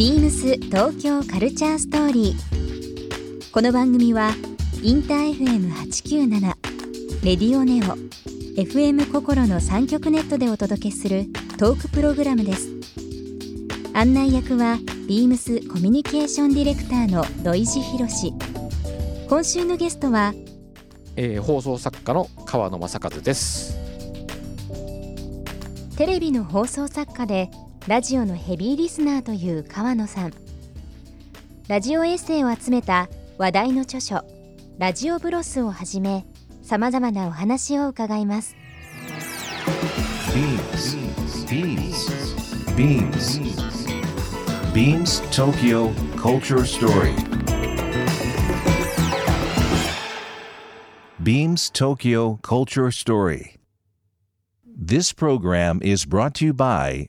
ビームス東京カルチャーストーリー。この番組はインター FM897 レディオネオ FM 心の三極ネットでお届けするトークプログラムです。案内役はビームスコミュニケーションディレクターの土井博志。今週のゲストはえー放送作家の川野正和です。テレビの放送作家でラジオのヘビーリスナーという川野さん。ラジオエッセイを集めた話題の著書ラジオブロスをはじめさまざまなお話を伺います。ビームスビームスーチャーストーリービームス東京カルチャーストーリー This program is brought to you by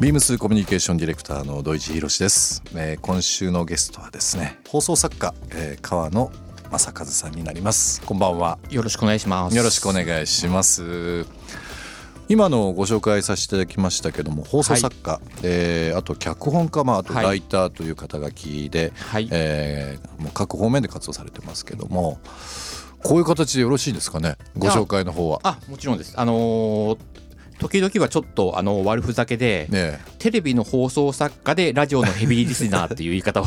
ビームスコミュニケーションディレクターの土井博志です、えー今週のゲストはですね放送作家、えー川野正和さんになりますこんばんはよろしくお願いします。よろしくお願いします今のご紹介させていただきましたけども放送作家、えーあと脚本家、まあ、あとはいライターという肩書きで、はい。えーもう各方面で活動されてますけどもこういう形でよろしいですかね？ご紹介の方は。あ、もちろんです。あのー時々はちょっとあの悪ふざけで、ねテレビの放送作家でラジオのヘビーリスナーっていう言い方を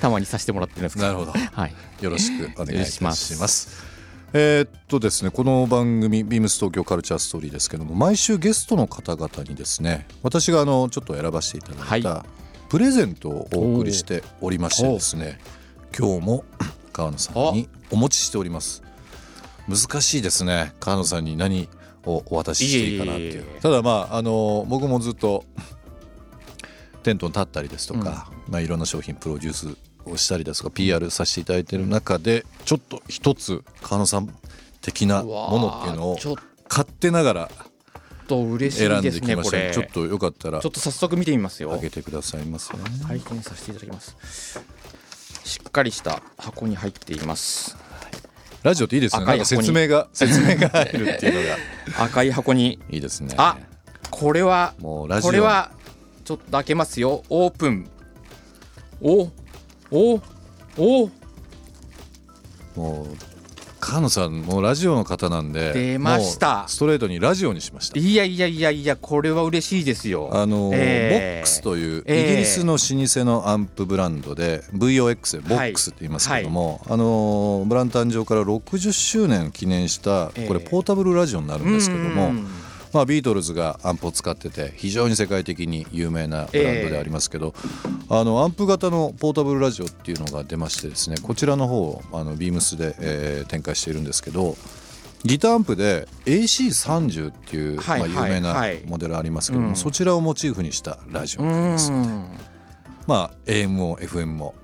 たまにさせてもらってるんですけど。なるほど。はい。よろしくお願いします。えーっとですねこの番組「ビームス東京カルチャーストーリー」ですけども毎週ゲストの方々にですね私があのちょっと選ばせていただいた、はプレゼントをお送りしておりましてですね今日も川野さんにお持ちしております。難しいですね。川野さんに何をお渡ししていいかなっていうただまああの僕もずっとテントに立ったりですとか、まあ、いろんな商品プロデュースをしたりですとか PR させていただいている中でちょっと一つ川野さん的なものっていうのを勝手ながらと嬉し選んいですきましたこれ。ちょっとよかったらちょっと早速見てみますよ。開けてくださいますね。拝見させていただきます。しっかりした箱に入っています。ラジオっていいですね。なんか赤い箱に説明が 説明が入るっていうのが赤い箱に。いいですね。あ、これはもうラジオこれはちょっと開けますよオープンおおおもう川野さんもうラジオの方なんで出ました。ストレートにラジオにしました。いやいやいやいやこれは嬉しいですよ。あの、えーボックスというイえ。ーギリスの老舗のアンプブランドで VOX でボックスって言いますけども、あのブラン誕生から60周年記念したえーこれポータブルラジオになるんですけども、うんまあ、ビートルズがアンプを使ってて非常に世界的に有名なブランドでありますけど、あのアンプ型のポータブルラジオっていうのが出ましてですねこちらの方をあのビームスで、えー展開しているんですけどギターアンプで AC30 っていう、はいまあ、有名なはい。モデルありますけども、うん。そちらをモチーフにしたラジオうになります。ん。まあ AM も FM も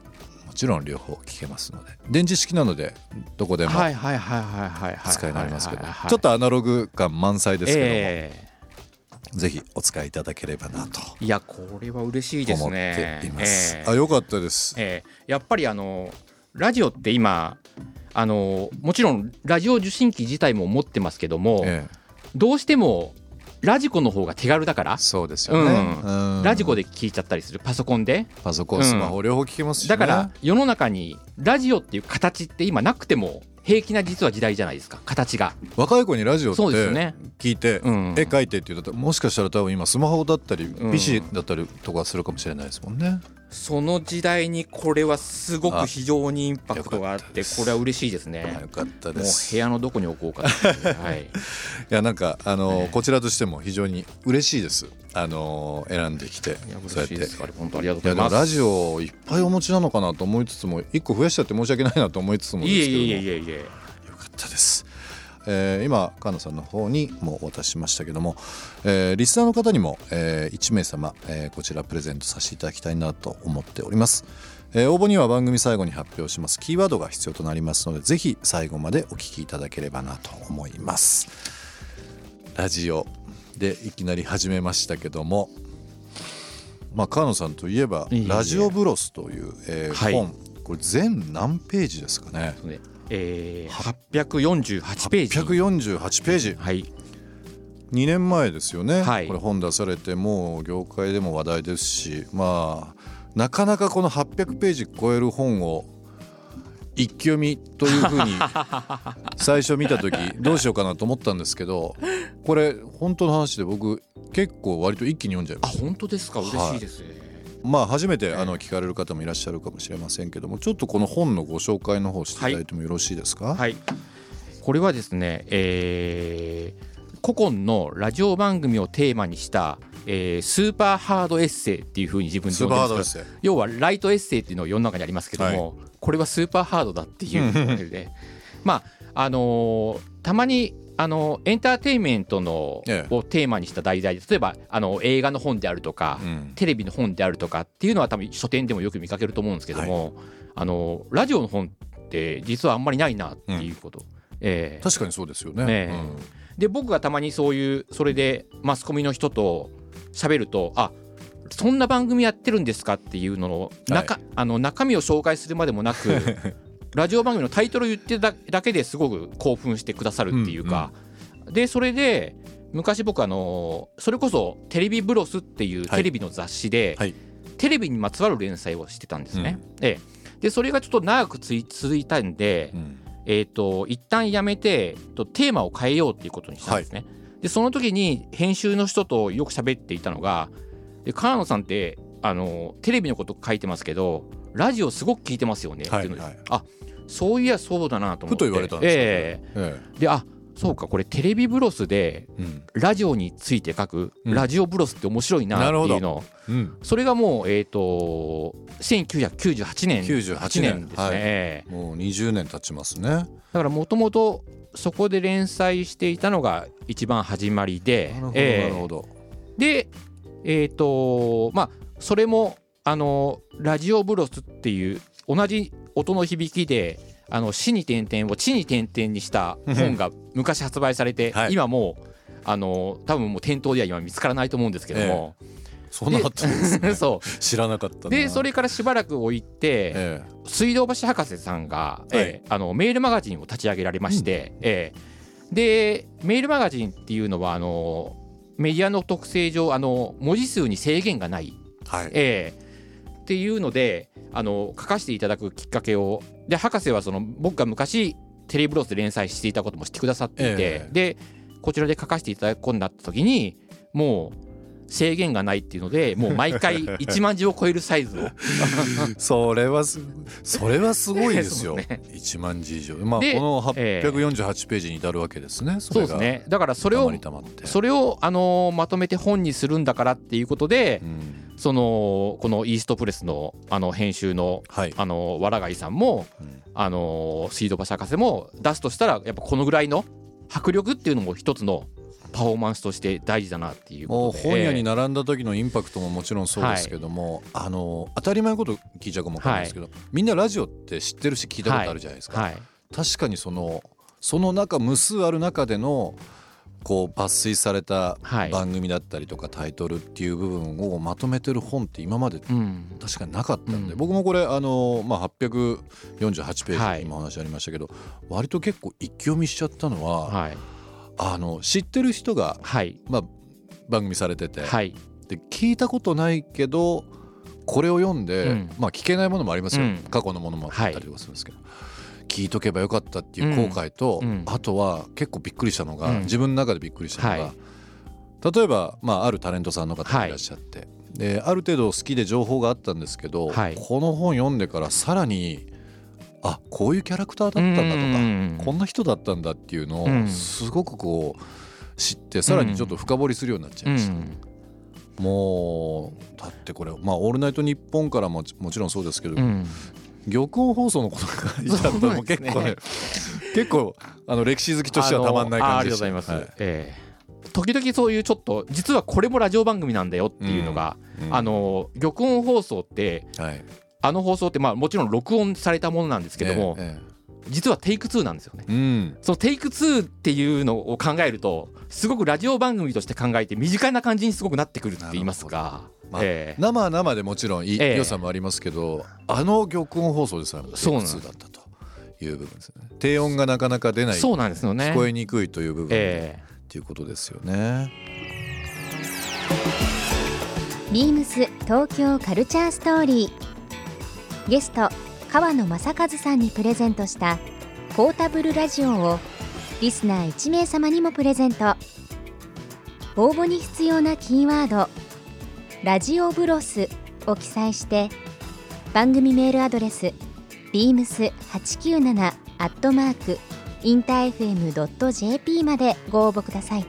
もちろん両方聞けますので。電池式なのでどこでもはいはいはいはいはいはい。使いになりますけど。ちょっとアナログ感満載ですけども、えぜひお使いいただければなとえいやこれは嬉しいです思っねています。ええあよかったです。ええ。やっぱりあのラジオって今あのもちろんラジオ受信機自体も持ってますけども、ええ。どうしてもラジコの方が手軽だから。そうですよね。うん。ラジコで聞いちゃったりするパソコンで。パソコン、うんスマホ両方聞けますし、ね、だから世の中にラジオっていう形って今なくても平気な実は時代じゃないですか。形が。若い子にラジオってそうですよね。聞いて、うん。絵描いてって言うともしかしたら多分今スマホだったり、ん。PC だったりとかするかもしれないですもんね。その時代にこれはすごあく非常にインパクトがあってこれは嬉しいですね。よかったもうです。部屋のどこに置こうかはい いやなんかあの、ええこちらとしても非常に嬉しいです。あの選んできていやそうやって。本当ありがとうございます。ラジオいっぱいお持ちなのかなと思いつつも一個増やしちゃって申し訳ないなと思いつつもですけども。いえいえいえいえいえ。よかったです。えー今菅野さんの方にもお渡ししましたけども、えーリスナーの方にも、え1名様、えーこちらプレゼントさせていただきたいなと思っております、えー応募には番組最後に発表します。キーワードが必要となりますのでぜひ最後までお聞きいただければなと思います。ラジオでいきなり始めましたけどもまあ川野さんといえばラジオブロス」という、えーはい。本。これ全何ページですかね？ねえー、848ページ。848ページ。はい。2年前ですよね、はい。これ本出されてもう業界でも話題ですし。まあなかなかこの800ページ超える本を一気読みというふうに 最初見た時どうしようかなと思ったんですけどこれ本当の話で僕結構割と一気に読んじゃいまあした本当ですか？はい嬉しいです、まあ初めてあの聞かれる方もいらっしゃるかもしれませんけどもちょっとこの本のご紹介の方していただいてもよろしいですか、はい、これはですね、えー古今のラジオ番組をテーマにした、えースーパーハードエッセイっていうふうに自分で呼んでるんです。パーハードですね要はライトエッセイっていうのを世の中にありますけども、これはスーパーハードだっていうので。まああのーたまにあのエンターテインメントの、ええ。をテーマにした題材で例えばあの映画の本であるとか、うん。テレビの本であるとかっていうのは多分書店でもよく見かけると思うんですけども、あのラジオの本って実はあんまりないなっていうこと。ええ。確かにそうですよね、え。えで僕がたまにそういうそれでマスコミの人と喋るとあそんな番組やってるんですかっていうのの中,、あの中身を紹介するまでもなく ラジオ番組のタイトルを言ってだだけですごく興奮してくださるっていうか、でそれで昔僕あのそれこそテレビブロスっていうはい。テレビの雑誌で、はい。テレビにまつわる連載をしてたんですね。うん。ええ。でそれがちょっと長く続いたんで、うん。えー、と一旦やめてとテーマを変えようっていうことにしたんですね。でその時に編集の人とよく喋っていたのがで川野さんってあのテレビのこと書いてますけどラジオすごく聞いてますよねっていうので、はいはい。あそういやそうだなと思って。ふと言われたんですかええ。えであそうかこれテレビブロスでラジオについて書く、うん。ラジオブロスって面白いなっていうの。うん。それがもうえっ、と1998年98 8年。ですね、はい。ええ。もう20年経ちますね。だからもともとそこで連載していたのが一番始まりで。なるほど、ええなるほど。でえっ、とまあそれもあのラジオブロスっていう同じ音の響きであの死に点々を地に点々にした本が昔発売されて、はい。今もうあの多分もう店頭では今見つからないと思うんですけども、そんなあったんですね。そう。知らなかったな。でそれからしばらく置いて、え水道橋博士さんが、えーあのメールマガジンを立ち上げられまして、えーでメールマガジンっていうのはあのメディアの特性上あの文字数に制限がない、えはい。えーっていうのであの書かせていただくきっかけをで博士はその僕が昔テレビブロスで連載していたことも知ってくださっていて、ええでこちらで書かせていただくことになった時にもう制限がないっていうのでもう毎回 1万字を超えるサイズを それはすそれはすごいですよ。ね1万字以上。まあこでのええ848ページに至るわけですね。そそうですねだからそれを。それを、あのーまとめて本にするんだからっていうことで、うんそのこのイーストプレスのあの編集の、はい。あのー、わらがいさんも、うん。あのー、水道橋博士も出すとしたらやっぱこのぐらいの迫力っていうのも一つのパフォーマンスとして大事だなっていう本屋にえ並んだ時のインパクトももちろんそうですけども、あの当たり前のこと聞いちゃうかもわかんないですけど、みんなラジオって知ってるし聞いたことあるじゃないですか、えはい。確かにそのその中無数ある中でのこう抜粋されたはい。番組だったりとかタイトルっていう部分をまとめてる本って今までうん。確かになかったんで、うん。僕もこれあの、まあ、848ペーはい。ジ今お話ありましたけど、割と結構一気読みしちゃったのは、はい。あの知ってる人が、はい。まあ、番組されてて、はい。で聞いたことないけどこれを読んで、うん。まあ聞けないものもありますよ、うん。過去のものもあったりとかするんですけど、聞いとけばよかったっていう後悔と、うんうん。あとは結構びっくりしたのが、うん。自分の中でびっくりしたのが、はい。例えば、まあ、あるタレントさんの方がいらっしゃって、である程度好きで情報があったんですけど、はい。この本読んでからさらにあこういうキャラクターだったんだとか、うん。こんな人だったんだっていうのをうん。すごくこう知ってさらにちょっと深掘りするようになっちゃいました。うん。もうだってこれまあ「オールナイトニッポン」からももちろんそうですけど、うん玉音放送のことがいたらもう結構ね結構あの歴史好きとしてはたまんないあのあ感じでありがとうございます、はい。ええ。時々そういうちょっと実はこれもラジオ番組なんだよっていうのが、うん。あの玉音放送ってはい。あの放送ってまあもちろん録音されたものなんですけども、ええ実はテイク2なんですよね。うん。そのテイク2っていうのを考えるとすごくラジオ番組として考えて身近な感じにすごくなってくるって言いますか。まあええ。生は生でもちろんいいええ。良さもありますけど、あの玉音放送でさえもテイクそうなんです。2だったという部分ですね。低音がなかなか出ないそうなんですよね。聞こえにくいという部分で、ええ。っていうことですよね。ビームス東京カルチャーストーリー。ゲスト川野正和さんにプレゼントしたポータブルラジオをリスナー1名様にもプレゼント。応募に必要なキーワード「ラジオブロス」を記載して番組メールアドレス beams897 アットマークインター FM.jp までご応募ください。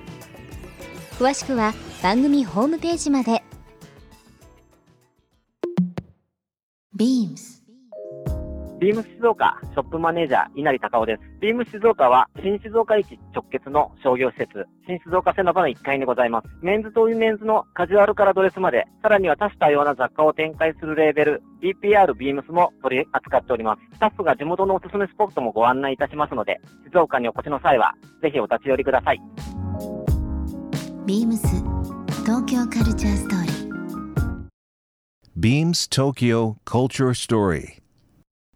詳しくは番組ホームページまで。ビームスビームス静岡ショップマネージャー稲荷隆夫です。ビームス静岡は新静岡駅直結の商業施設、新静岡セノバの1階にございます。メンズとウィメンズのカジュアルからドレスまで、さらには多種多様な雑貨を展開するレーベル、BPR ビームスも取り扱っております。スタッフが地元のおすすめスポットもご案内いたしますので、静岡にお越しの際は、ぜひお立ち寄りください。ビームス東京カルチャーストーリー Beams Tokyo Culture Story.